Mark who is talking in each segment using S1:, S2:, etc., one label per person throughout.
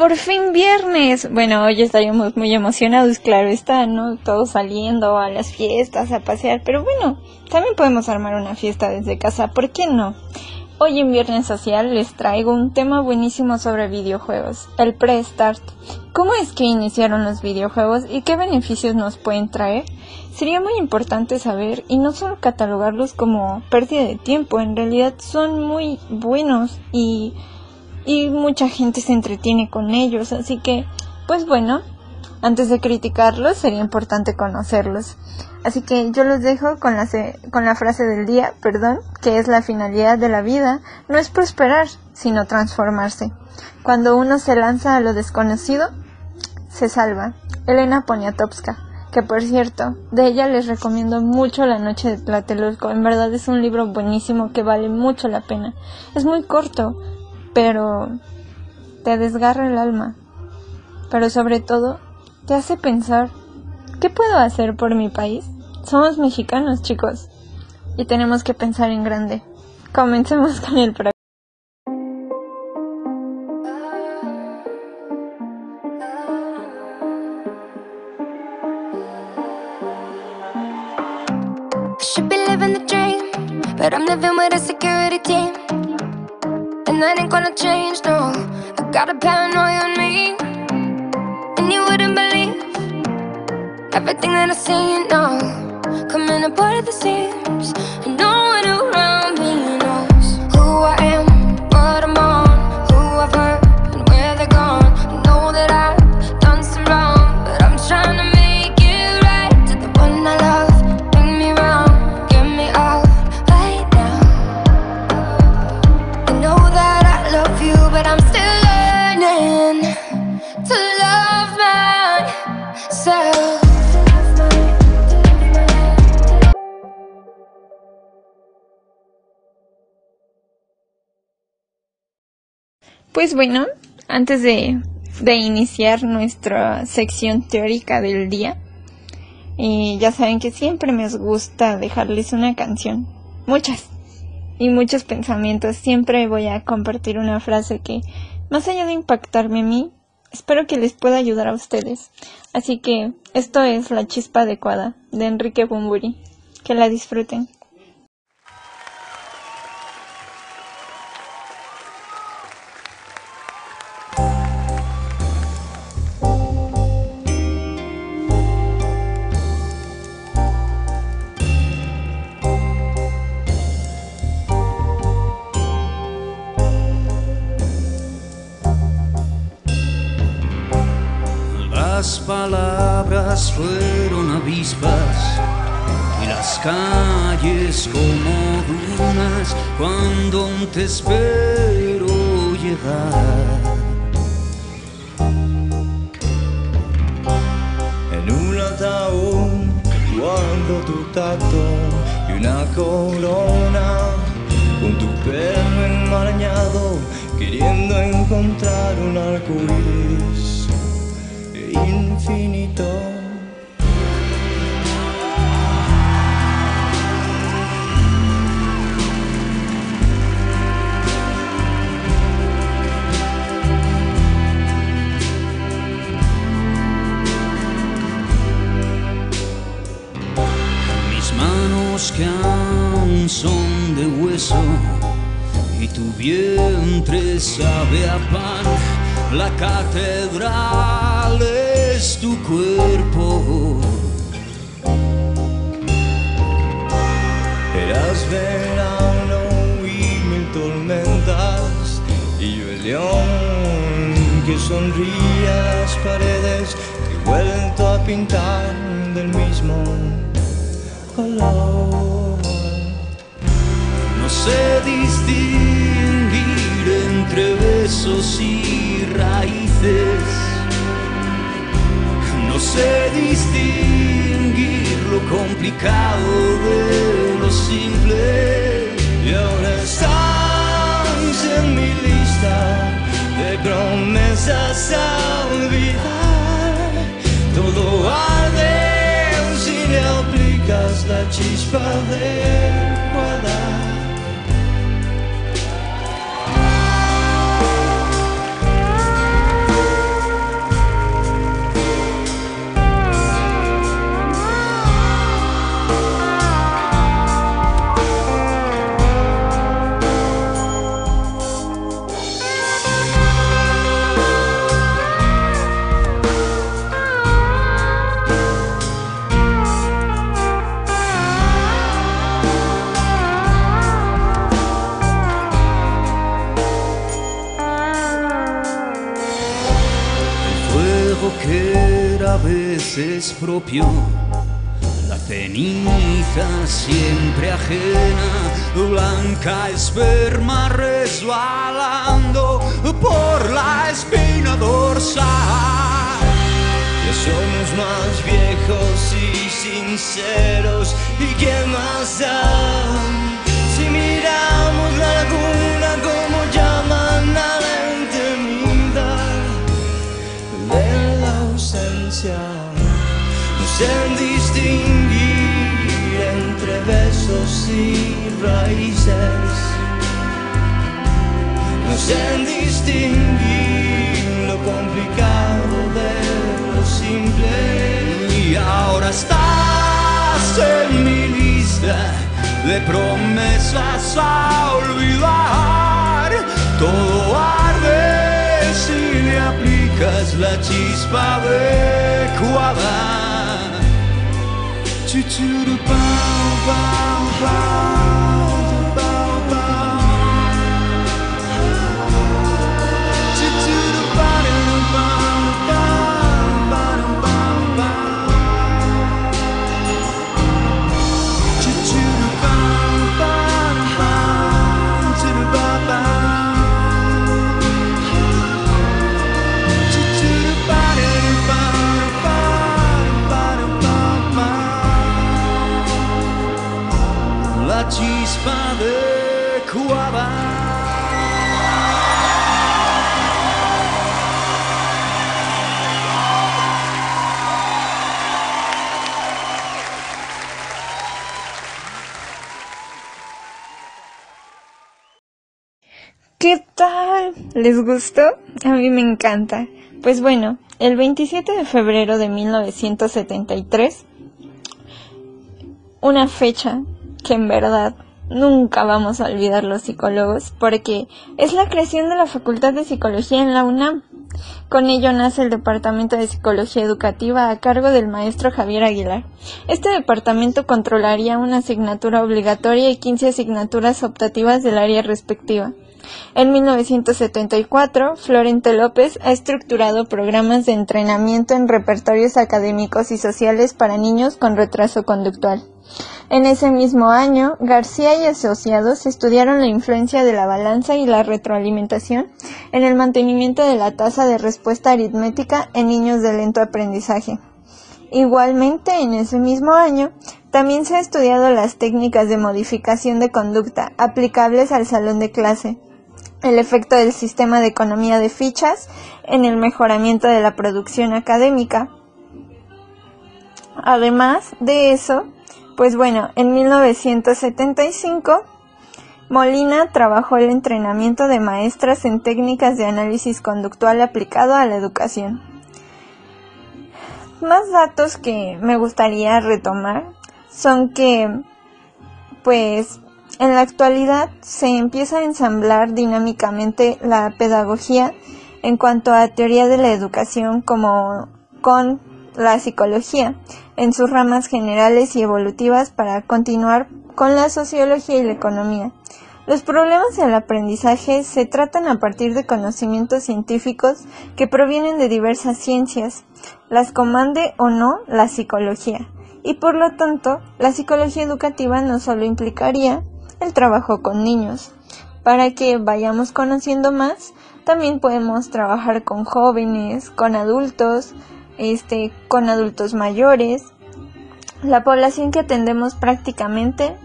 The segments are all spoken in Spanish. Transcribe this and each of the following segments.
S1: por fin viernes. Bueno, hoy estaríamos muy emocionados, claro está, ¿no? Todos saliendo a las fiestas, a pasear, pero bueno, también podemos armar una fiesta desde casa, ¿por qué no? Hoy en Viernes Social les traigo un tema buenísimo sobre videojuegos, el pre-start. ¿Cómo es que iniciaron los videojuegos y qué beneficios nos pueden traer? Sería muy importante saber y no solo catalogarlos como pérdida de tiempo, en realidad son muy buenos y, y mucha gente se entretiene con ellos, así que, pues bueno, antes de criticarlos sería importante conocerlos. Así que yo los dejo con la, con la frase del día, perdón, que es la finalidad de la vida, no es prosperar, sino transformarse. Cuando uno se lanza a lo desconocido, se salva. Elena Poniatowska, que por cierto, de ella les recomiendo mucho La Noche de Tlatelolco. En verdad es un libro buenísimo que vale mucho la pena. Es muy corto, pero te desgarra el alma. Pero sobre todo, te hace pensar ¿Qué puedo hacer por mi país? Somos mexicanos, chicos, y tenemos que pensar en grande. Comencemos con el programa.
S2: That ain't gonna change, no. I got a paranoia on me, and you wouldn't believe. Everything that I see know Coming apart at the seams And no
S1: Pues bueno, antes de, de iniciar nuestra sección teórica del día, y ya saben que siempre me gusta dejarles una canción, muchas y muchos pensamientos. Siempre voy a compartir una frase que, más allá de impactarme a mí, espero que les pueda ayudar a ustedes. Así que esto es La Chispa Adecuada de Enrique Bumburi. Que la disfruten.
S3: Las palabras fueron avispas y las calles como dunas cuando te espero llegar.
S4: En un ataúd guardo tu tacto y una corona con tu pelo enmarañado queriendo encontrar un arco infinito.
S3: Mis manos que aún son de hueso y tu vientre sabe a pan. La catedral es tu cuerpo.
S4: Eras verano y mil tormentas y yo el león que sonríe a las paredes que he vuelto a pintar del mismo color.
S3: No sé distinguir entre besos y raíces. Sé distinguir lo complicado de lo simple.
S4: Y ahora estás en mi lista de promesas a olvidar. Todo arde si le aplicas la chispa adecuada.
S3: que La ceniza siempre ajena, blanca esperma resbalando por la espina dorsal.
S5: Ya somos más viejos y sinceros, ¿y qué más da? Si miramos la laguna como llaman a la intimidad de la ausencia, sé distinguir entre besos y raíces, no sé distinguir lo complicado de lo simple.
S3: Y ahora estás en mi lista de promesas a olvidar. Todo arde si le aplicas la chispa adecuada. tchu tchu pau pau pau.
S1: ¿Les gustó? A mí me encanta. Pues bueno, el 27 de febrero de 1973, una fecha que en verdad nunca vamos a olvidar los psicólogos porque es la creación de la Facultad de Psicología en la UNAM. Con ello nace el Departamento de Psicología Educativa a cargo del maestro Javier Aguilar. Este departamento controlaría una asignatura obligatoria y 15 asignaturas optativas del área respectiva. En 1974, Florente López ha estructurado programas de entrenamiento en repertorios académicos y sociales para niños con retraso conductual. En ese mismo año, García y asociados estudiaron la influencia de la balanza y la retroalimentación en el mantenimiento de la tasa de respuesta aritmética en niños de lento aprendizaje. Igualmente, en ese mismo año, también se ha estudiado las técnicas de modificación de conducta aplicables al salón de clase, el efecto del sistema de economía de fichas en el mejoramiento de la producción académica. Además de eso, pues bueno, en 1975 Molina trabajó el entrenamiento de maestras en técnicas de análisis conductual aplicado a la educación. Más datos que me gustaría retomar son que, pues, en la actualidad se empieza a ensamblar dinámicamente la pedagogía en cuanto a teoría de la educación como con la psicología en sus ramas generales y evolutivas para continuar con la sociología y la economía. Los problemas del aprendizaje se tratan a partir de conocimientos científicos que provienen de diversas ciencias, las comande o no la psicología, y por lo tanto la psicología educativa no solo implicaría el trabajo con niños. Para que vayamos conociendo más, también podemos trabajar con jóvenes, con adultos, este, con adultos mayores. La población que atendemos prácticamente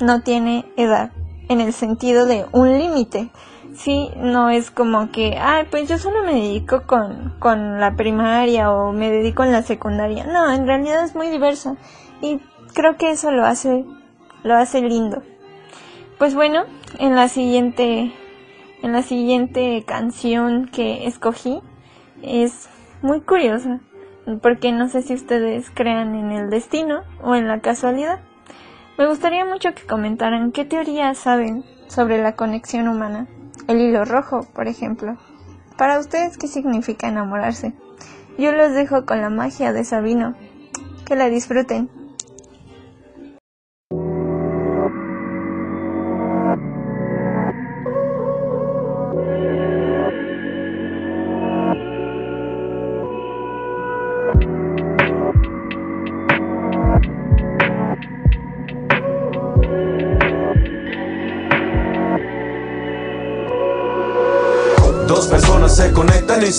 S1: no tiene edad, en el sentido de un límite. Sí, no es como que, ay, pues yo solo me dedico con, con la primaria o me dedico en la secundaria. No, en realidad es muy diversa y creo que eso lo hace, lo hace lindo. Pues bueno, en la siguiente, en la siguiente canción que escogí es muy curiosa porque no sé si ustedes crean en el destino o en la casualidad. Me gustaría mucho que comentaran qué teorías saben sobre la conexión humana. El hilo rojo, por ejemplo. Para ustedes, ¿qué significa enamorarse? Yo los dejo con la magia de Sabino. Que la disfruten.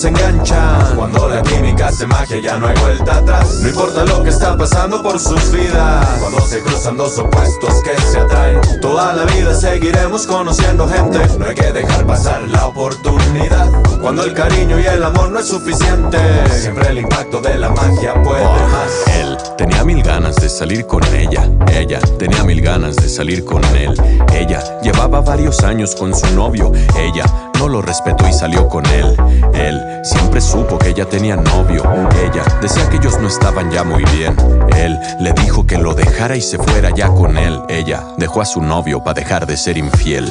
S6: Se enganchan. Cuando la química hace magia ya no hay vuelta atrás. No importa lo que está pasando por sus vidas. Cuando se cruzan dos opuestos que se atraen. Toda la vida seguiremos conociendo gente. No hay que dejar pasar la oportunidad. Cuando el cariño y el amor no es suficiente. Siempre el impacto de la magia puede más.
S7: Mil ganas de salir con ella. Ella tenía mil ganas de salir con él. Ella llevaba varios años con su novio. Ella no lo respetó y salió con él. Él siempre supo que ella tenía novio. Ella decía que ellos no estaban ya muy bien. Él le dijo que lo dejara y se fuera ya con él. Ella dejó a su novio para dejar de ser infiel.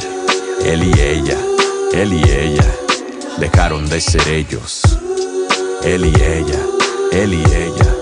S7: Él y ella, él y ella, dejaron de ser ellos. Él y ella, él y ella,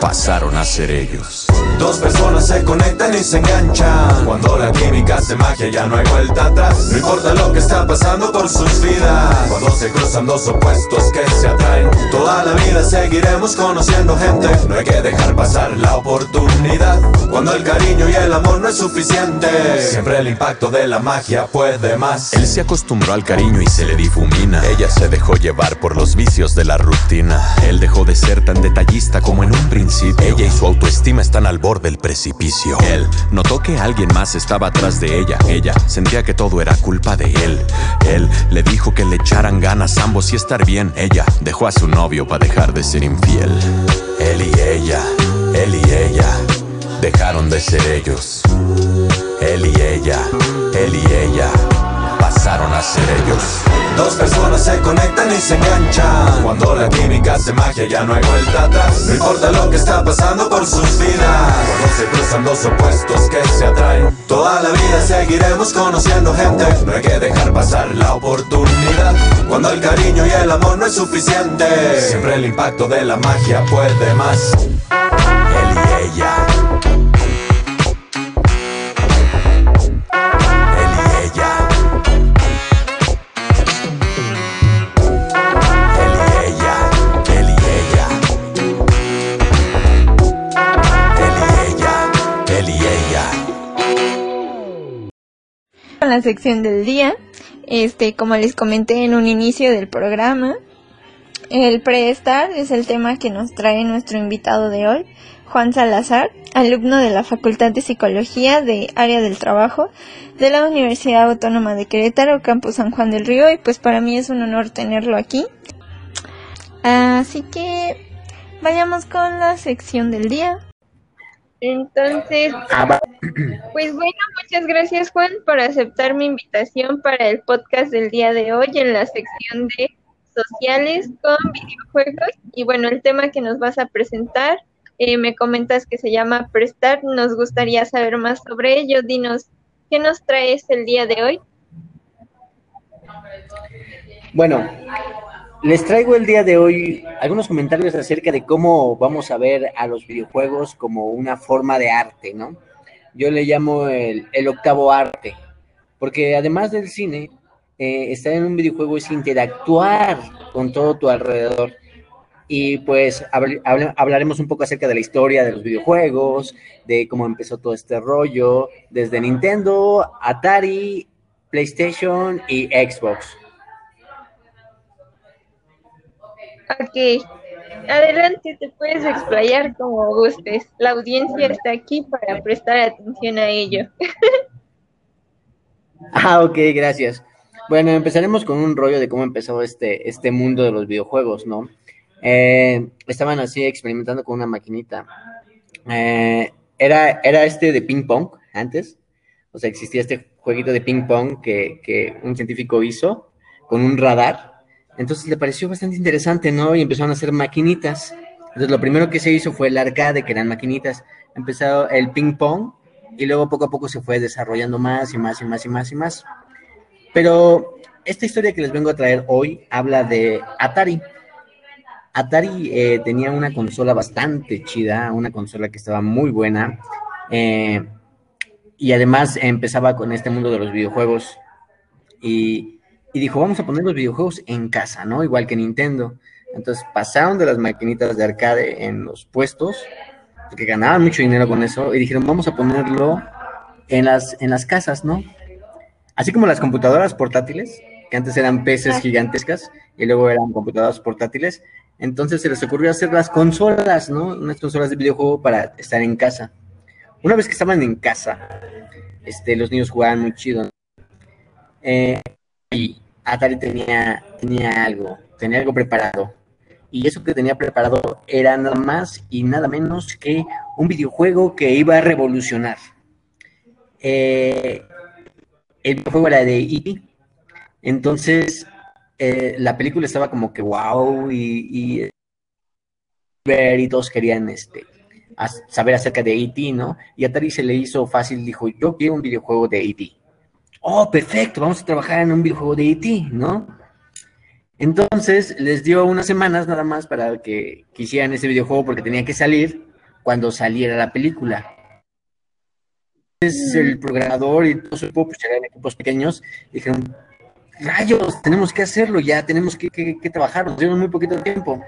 S7: pasaron a ser ellos.
S6: Dos personas se conectan y se enganchan. Cuando la química hace magia ya no hay vuelta atrás. No importa lo que está pasando por sus vidas. Cuando se cruzan dos opuestos que se atraen. Toda la vida seguiremos conociendo gente. No hay que dejar pasar la oportunidad. Cuando el cariño y el amor no es suficiente. Siempre el impacto de la magia puede más.
S7: Él se acostumbró al cariño y se le difumina. Ella se dejó llevar por los vicios de la rutina. Él dejó de ser tan detallista como en un principio. Ella y su autoestima están al del precipicio. Él notó que alguien más estaba atrás de ella. Ella sentía que todo era culpa de él. Él le dijo que le echaran ganas ambos y estar bien. Ella dejó a su novio para dejar de ser infiel. Él y ella, él y ella, dejaron de ser ellos. Él y ella, él y ella, pasaron a ser ellos.
S6: Dos personas se conectan y se enganchan. Cuando la química hace magia ya no hay vuelta atrás. No importa lo que está pasando por sus vidas. Cuando se cruzan dos opuestos que se atraen. Toda la vida seguiremos conociendo gente. No hay que dejar pasar la oportunidad. Cuando el cariño y el amor no es suficiente. Siempre el impacto de la magia puede más.
S8: Con la sección del día, este, como les comenté en un inicio del programa, el preestar es el tema que nos trae nuestro invitado de hoy, Juan Salazar, alumno de la Facultad de Psicología de Área del Trabajo de la Universidad Autónoma de Querétaro, Campus San Juan del Río, y pues para mí es un honor tenerlo aquí. Así que vayamos con la sección del día. Entonces, pues bueno, muchas gracias Juan por aceptar mi invitación para el podcast del día de hoy en la sección de sociales con videojuegos. Y bueno, el tema que nos vas a presentar, eh, me comentas que se llama Prestar. Nos gustaría saber más sobre ello. Dinos, ¿qué nos traes el día de hoy?
S9: Bueno, les traigo el día de hoy algunos comentarios acerca de cómo vamos a ver a los videojuegos como una forma de arte, ¿no? Yo le llamo el, octavo arte, porque además del cine, eh, estar en un videojuego es interactuar con todo tu alrededor. Y pues habl- habl- hablaremos un poco acerca de la historia de los videojuegos, de cómo empezó todo este rollo, desde Nintendo, Atari, PlayStation y Xbox.
S8: Ok, adelante, te puedes explayar como gustes. La audiencia está aquí para prestar atención a ello.
S9: Ah, ok, gracias. Bueno, empezaremos con un rollo de cómo empezó este, este mundo de los videojuegos, ¿no? Eh, estaban así experimentando con una maquinita. Eh, era, era este de ping pong antes. O sea, existía este jueguito de ping pong que, que un científico hizo con un radar. Entonces le pareció bastante interesante, ¿no? Y empezaron a hacer maquinitas. Entonces lo primero que se hizo fue el arcade, que eran maquinitas. Empezó el ping pong y luego poco a poco se fue desarrollando más y más y más y más y más. Pero esta historia que les vengo a traer hoy habla de Atari. Atari eh, tenía una consola bastante chida, una consola que estaba muy buena. eh, y además empezaba con este mundo de los videojuegos. Y, y dijo, vamos a poner los videojuegos en casa, ¿no? Igual que Nintendo. Entonces pasaron de las maquinitas de arcade en los puestos, porque ganaban mucho dinero con eso, y dijeron, vamos a ponerlo en las, en las casas, ¿no? Así como las computadoras portátiles, que antes eran PCs gigantescas y luego eran computadoras portátiles. Entonces se les ocurrió hacer las consolas, ¿no? Unas consolas de videojuego para estar en casa. Una vez que estaban en casa, este, los niños jugaban muy chido. Eh, y Atari tenía, tenía algo, tenía algo preparado. Y eso que tenía preparado era nada más y nada menos que un videojuego que iba a revolucionar. Eh, el videojuego era de E.T. Entonces, eh, la película estaba como que wow y, y, y todos querían este, saber acerca de E.T., ¿no? Y Atari se le hizo fácil, dijo, yo quiero un videojuego de E.T. Oh, perfecto, vamos a trabajar en un videojuego de E.T., ¿no? Entonces les dio unas semanas nada más para que quisieran ese videojuego porque tenía que salir cuando saliera la película. Entonces el programador y todo su equipo, pues eran equipos pequeños, dijeron, rayos, tenemos que hacerlo ya, tenemos que, trabajar, nos dieron muy poquito tiempo.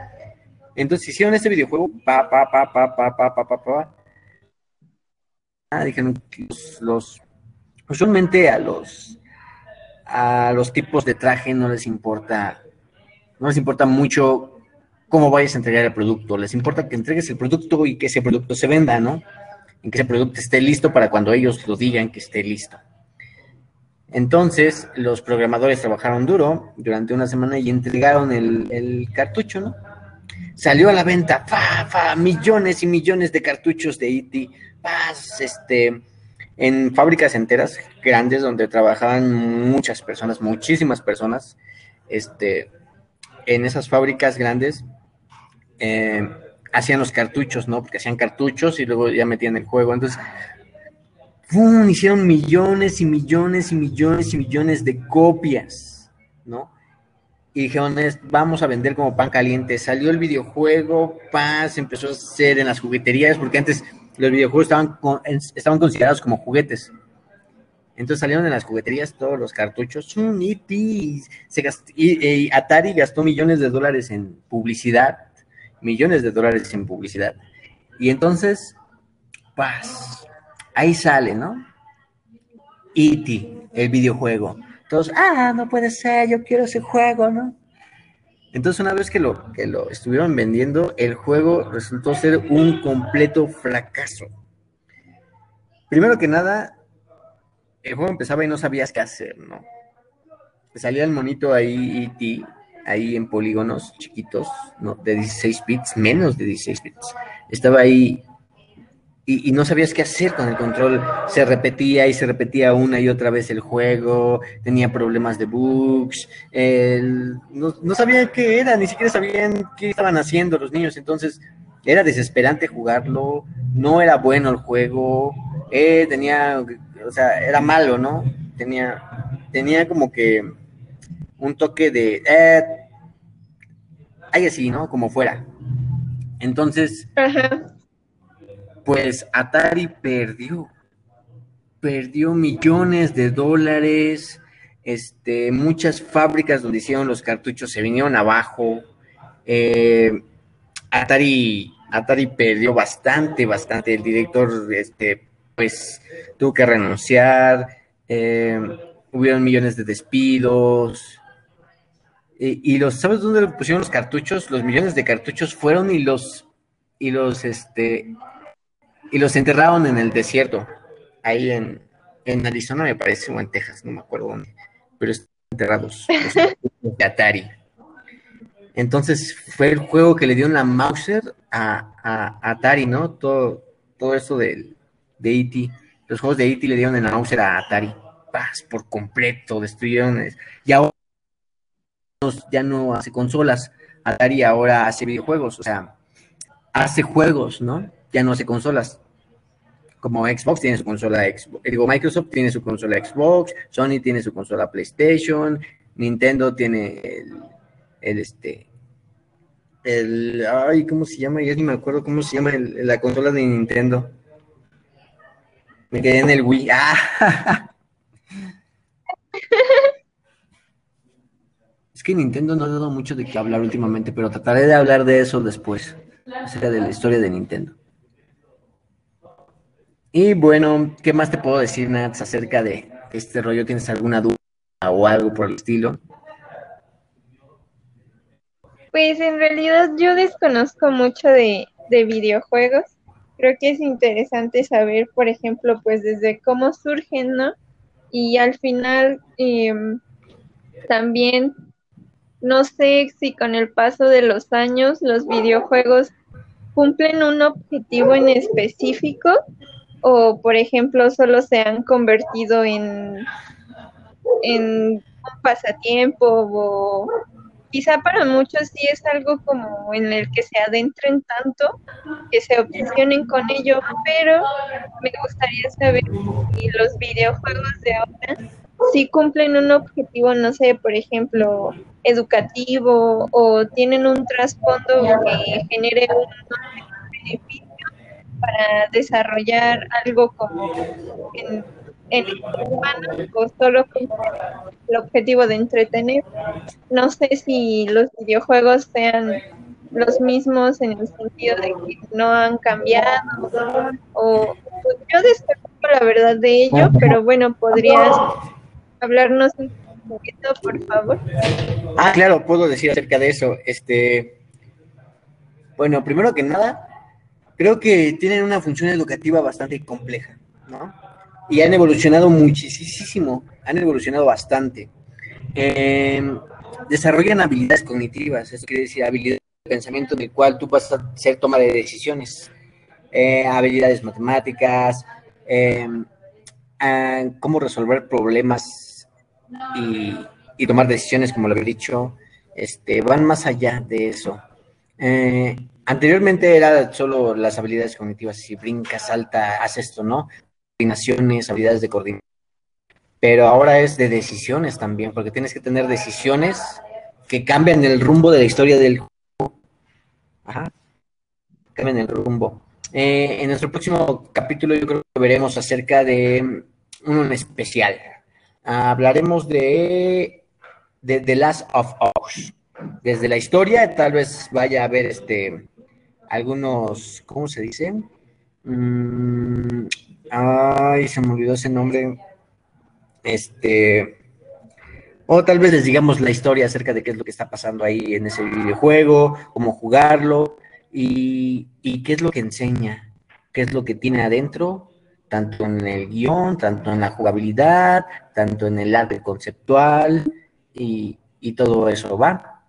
S9: Entonces hicieron este videojuego, pa, pa, pa, pa, pa, pa, pa, pa, pa. Ah, dijeron los, los, usualmente a los, a los tipos de traje no les importa, no les importa mucho cómo vayas a entregar el producto, les importa que entregues el producto y que ese producto se venda, ¿no? En que ese producto esté listo para cuando ellos lo digan que esté listo. Entonces, los programadores trabajaron duro durante una semana y entregaron el, cartucho, ¿no? salió a la venta, fa, fa, millones y millones de cartuchos de E.T., este, en fábricas enteras grandes donde trabajaban muchas personas, muchísimas personas, este, en esas fábricas grandes eh, hacían los cartuchos, ¿no? Porque hacían cartuchos y luego ya metían el juego. Entonces, ¡pum! hicieron millones y millones y millones y millones de copias, ¿no? y dijeron, vamos a vender como pan caliente. Salió el videojuego, paz, empezó a hacer en las jugueterías, porque antes los videojuegos estaban, estaban considerados como juguetes. Entonces salieron en las jugueterías todos los cartuchos. y, y, Atari gastó millones de dólares en publicidad. Millones de dólares en publicidad. Y entonces, paz, ahí sale, ¿no? E.T., el videojuego. Todos, ah, no puede ser, yo quiero ese juego, ¿no? Entonces, una vez que lo, que lo estuvieron vendiendo, el juego resultó ser un completo fracaso. Primero que nada, el juego empezaba y no sabías qué hacer, ¿no? Salía el monito ahí, E.T., ahí en polígonos chiquitos, ¿no? De 16 bits, menos de 16 bits. Estaba ahí y, no sabías qué hacer con el control. Se repetía y se repetía una y otra vez el juego, tenía problemas de bugs, no, no, sabían qué era, ni siquiera sabían qué estaban haciendo los niños. Entonces era desesperante jugarlo, no era bueno el juego, eh, tenía, o sea, era malo, ¿no? Tenía, tenía como que un toque de, eh, hay así, ¿no? Como fuera. Entonces, pues Atari perdió, perdió millones de dólares, este, muchas fábricas donde hicieron los cartuchos se vinieron abajo, eh, Atari, Atari perdió bastante, bastante, el director, este, pues, tuvo que renunciar, eh, hubieron millones de despidos, y, los, ¿sabes dónde pusieron los cartuchos? Los millones de cartuchos fueron y los, y los, este, y los enterraron en el desierto, ahí en, en Arizona me parece, o en Texas, no me acuerdo dónde, pero están enterrados de Atari. Entonces fue el juego que le dio la Mauser a, a, Atari, ¿no? Todo, todo eso de, de E.T. Los juegos de E.T. le dieron en la Mauser a Atari. Paz, por completo, destruyeron. Y ahora ya no hace consolas. Atari ahora hace videojuegos, o sea, hace juegos, ¿no? Ya no hace consolas. Como Xbox tiene su consola Xbox, digo, Microsoft tiene su consola Xbox, Sony tiene su consola PlayStation, Nintendo tiene el, este, el, ay, ¿cómo se llama? Ya ni me acuerdo cómo se llama la consola de Nintendo. Me quedé en el Wii. ¡Ah! Es que Nintendo no ha dado mucho de qué hablar últimamente, pero trataré de hablar de eso después, acerca de la historia de Nintendo. Y bueno, ¿qué más te puedo decir, Nats, acerca de este rollo? ¿Tienes alguna duda? o algo por el estilo.
S8: Pues en realidad yo desconozco mucho de, de videojuegos. Creo que es interesante saber, por ejemplo, pues desde cómo surgen, ¿no? Y al final em, también no sé si con el paso de los años los videojuegos cumplen un objetivo en específico o, por ejemplo, solo se han convertido en, en un pasatiempo o quizá para muchos sí es algo como en el que se adentren tanto, que se obsesionen con ello, pero me gustaría saber si los videojuegos de ahora sí cumplen un objetivo, no sé, por ejemplo, educativo o tienen un trasfondo que genere un beneficio para desarrollar algo como en, en humano o solo con el objetivo de entretener. No sé si los videojuegos sean los mismos en el sentido de que no han cambiado o pues, yo desconozco la verdad de ello, pero bueno, podrías hablarnos un poquito, por favor.
S9: Ah, claro, puedo decir acerca de eso. Este, bueno, primero que nada, creo que tienen una función educativa bastante compleja, ¿no? Y han evolucionado muchísimo, han evolucionado bastante. Eh, desarrollan habilidades cognitivas, quiere decir habilidades de pensamiento en el cual tú vas a hacer toma de decisiones, eh, habilidades matemáticas, eh, cómo resolver problemas y, y, tomar decisiones, como lo había dicho, este, van más allá de eso. Anteriormente era solo las habilidades cognitivas, si brincas, salta, haces esto, ¿no? Coordinaciones, habilidades de coordinación. Pero ahora es de decisiones también, porque tienes que tener decisiones que cambian el rumbo de la historia del juego. Ajá. Cambian el rumbo. Eh, en nuestro próximo capítulo yo creo que veremos acerca de uno en especial. hablaremos de, de The Last of Us. Desde la historia, tal vez vaya a haber este algunos, ¿cómo se dice? Mm, ay, se me olvidó ese nombre. Este, o tal vez les digamos la historia acerca de qué es lo que está pasando ahí en ese videojuego, cómo jugarlo y, y qué es lo que enseña, qué es lo que tiene adentro tanto en el guion, tanto en la jugabilidad, tanto en el arte conceptual y, y todo eso, ¿va?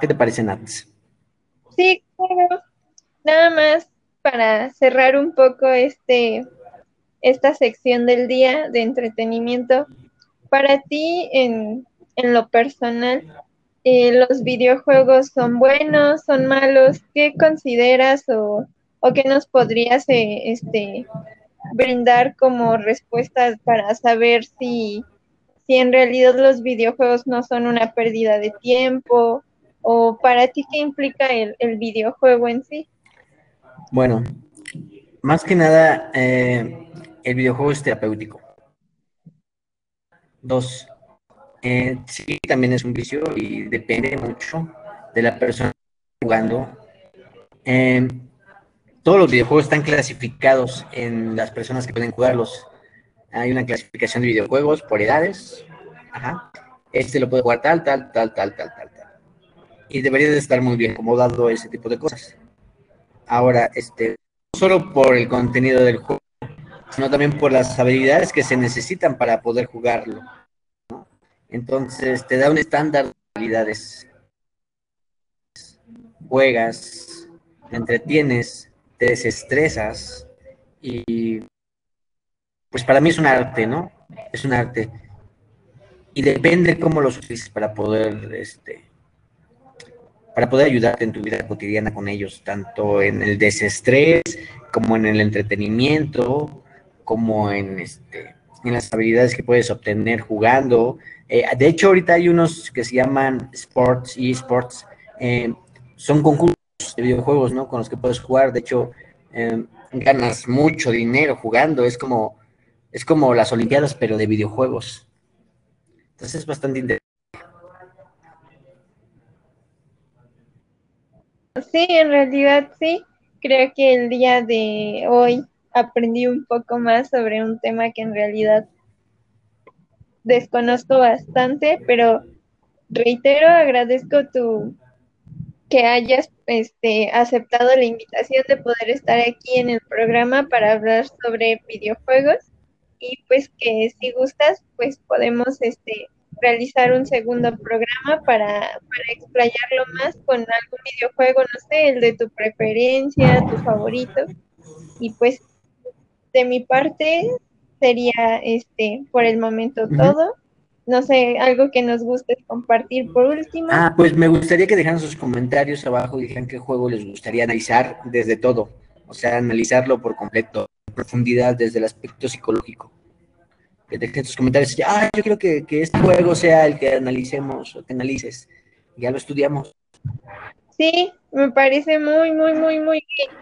S9: ¿Qué te parece, Nats?
S8: Sí, claro. Nada más para cerrar un poco este esta sección del día de entretenimiento. Para ti, en, en lo personal, eh, ¿los videojuegos son buenos, son malos? ¿Qué consideras o, o qué nos podrías eh, este, brindar como respuestas para saber si, si en realidad los videojuegos no son una pérdida de tiempo o para ti qué implica el, el videojuego en sí.
S9: Bueno, más que nada, eh, el videojuego es terapéutico. Dos, eh, sí, también es un vicio y depende mucho de la persona jugando. Eh, todos los videojuegos están clasificados en las personas que pueden jugarlos. Hay una clasificación de videojuegos por edades. Ajá. Este lo puede jugar tal, tal, tal, tal, tal, tal, tal. Y debería de estar muy bien acomodado ese tipo de cosas. Ahora, este, no solo por el contenido del juego, sino también por las habilidades que se necesitan para poder jugarlo. Entonces, te da un estándar de habilidades. Juegas, te entretienes, te desestresas y pues para mí es un arte, ¿no? Es un arte. Y depende cómo los utilices para poder, este, para poder ayudarte en tu vida cotidiana con ellos, tanto en el desestrés, como en el entretenimiento, como en, este, en las habilidades que puedes obtener jugando. Eh, de hecho, ahorita hay unos que se llaman sports y esports, eh, son concursos de videojuegos, ¿no? Con los que puedes jugar. De hecho, eh, ganas mucho dinero jugando. Es como, es como las Olimpiadas, pero de videojuegos. Entonces es bastante interesante.
S8: Sí, en realidad sí. Creo que el día de hoy aprendí un poco más sobre un tema que en realidad
S1: desconozco bastante, pero reitero, agradezco tu que hayas este, aceptado la invitación de poder estar aquí en el programa para hablar sobre videojuegos y pues que si gustas, pues podemos este, realizar un segundo programa para, para explayarlo más con algún videojuego, no sé, el de tu preferencia, tu favorito. Y pues de mi parte sería este por el momento todo. No sé, algo que nos guste compartir por último.
S9: Ah, pues me gustaría que dejaran sus comentarios abajo y dijeran qué juego les gustaría analizar desde todo. O sea, analizarlo por completo, en profundidad, desde el aspecto psicológico. Que dejen sus comentarios. Ah, yo creo que, que este juego sea el que analicemos o que analices. Ya lo estudiamos.
S1: Sí, me parece muy, muy, muy, muy bien.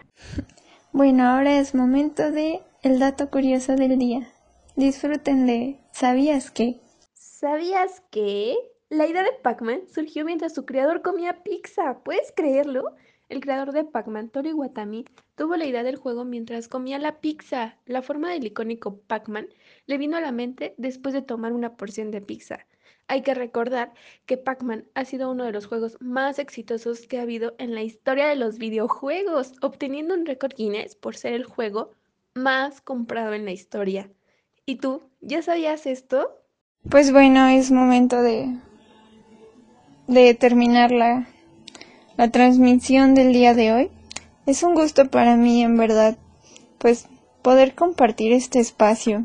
S2: Bueno, ahora es momento de el dato curioso del día. Disfrútenle. ¿Sabías que?
S10: ¿Sabías que? La idea de Pac-Man surgió mientras su creador comía pizza. ¿Puedes creerlo? El creador de Pac-Man, Tori Watami, tuvo la idea del juego mientras comía la pizza. La forma del icónico Pac-Man le vino a la mente después de tomar una porción de pizza. Hay que recordar que Pac-Man ha sido uno de los juegos más exitosos que ha habido en la historia de los videojuegos, obteniendo un récord Guinness por ser el juego más comprado en la historia. ¿Y tú, ya sabías esto?
S1: Pues bueno, es momento de, de terminar la, la transmisión del día de hoy. Es un gusto para mí, en verdad, pues poder compartir este espacio,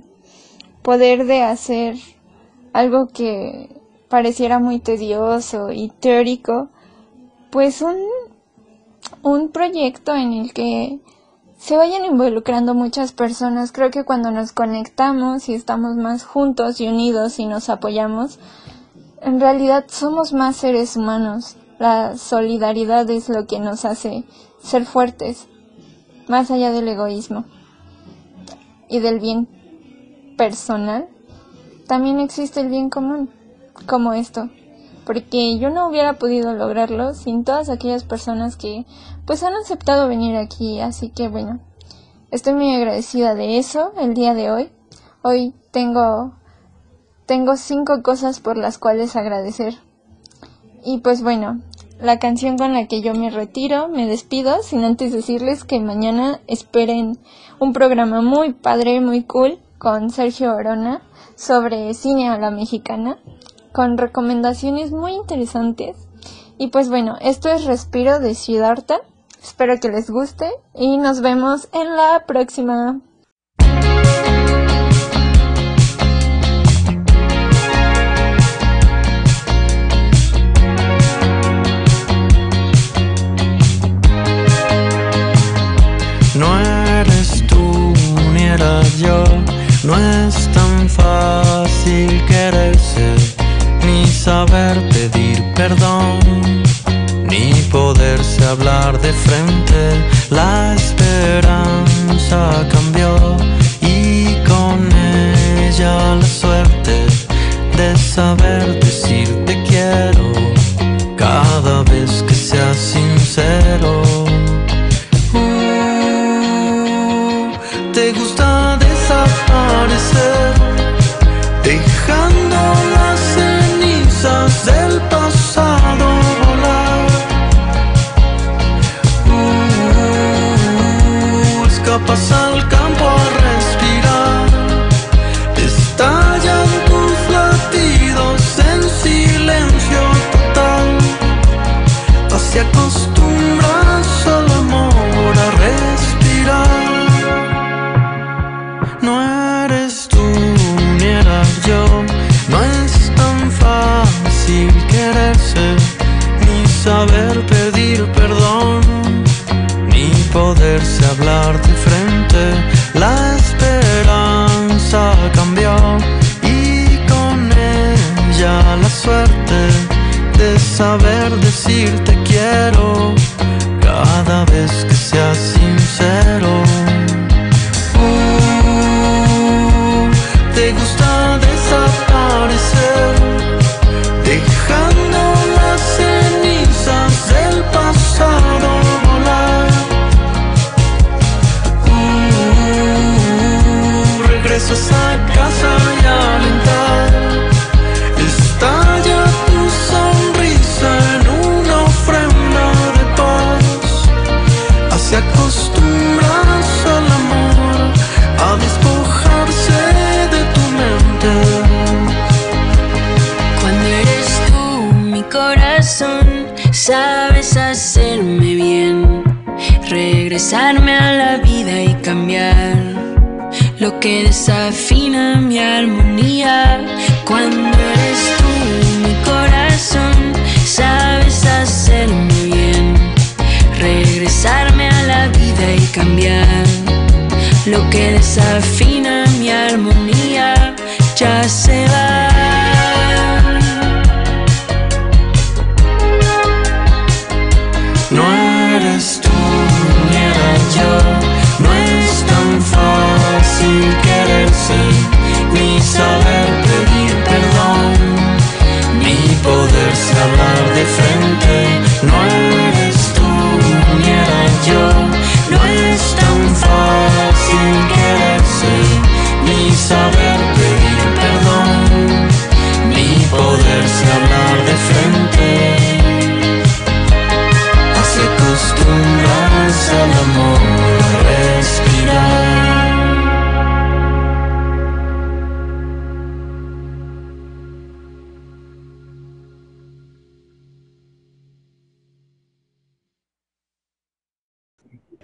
S1: poder de hacer algo que pareciera muy tedioso y teórico, pues un, un proyecto en el que se vayan involucrando muchas personas. Creo que cuando nos conectamos y estamos más juntos y unidos y nos apoyamos, en realidad somos más seres humanos. La solidaridad es lo que nos hace ser fuertes, más allá del egoísmo y del bien personal. También existe el bien común, como esto porque yo no hubiera podido lograrlo sin todas aquellas personas que pues han aceptado venir aquí, así que bueno, estoy muy agradecida de eso el día de hoy. Hoy tengo tengo cinco cosas por las cuales agradecer. Y pues bueno, la canción con la que yo me retiro, me despido, sin antes decirles que mañana esperen un programa muy padre, muy cool con Sergio Orona sobre cine a la mexicana con recomendaciones muy interesantes. Y pues bueno, esto es Respiro de Ciudadta. Espero que les guste y nos vemos en la próxima.
S5: No eres tú ni era yo, no es tan fácil quererse ni saber pedir perdón, ni poderse hablar de frente. La esperanza cambió y con ella la suerte de saber decir te quiero vez
S11: regresarme a la vida y cambiar lo que desafina mi armonía. Cuando eres tú mi corazón, sabes hacerme bien, regresarme a la vida y cambiar lo que desafina mi armonía. Ya se va.
S5: Quererse ni saber pedir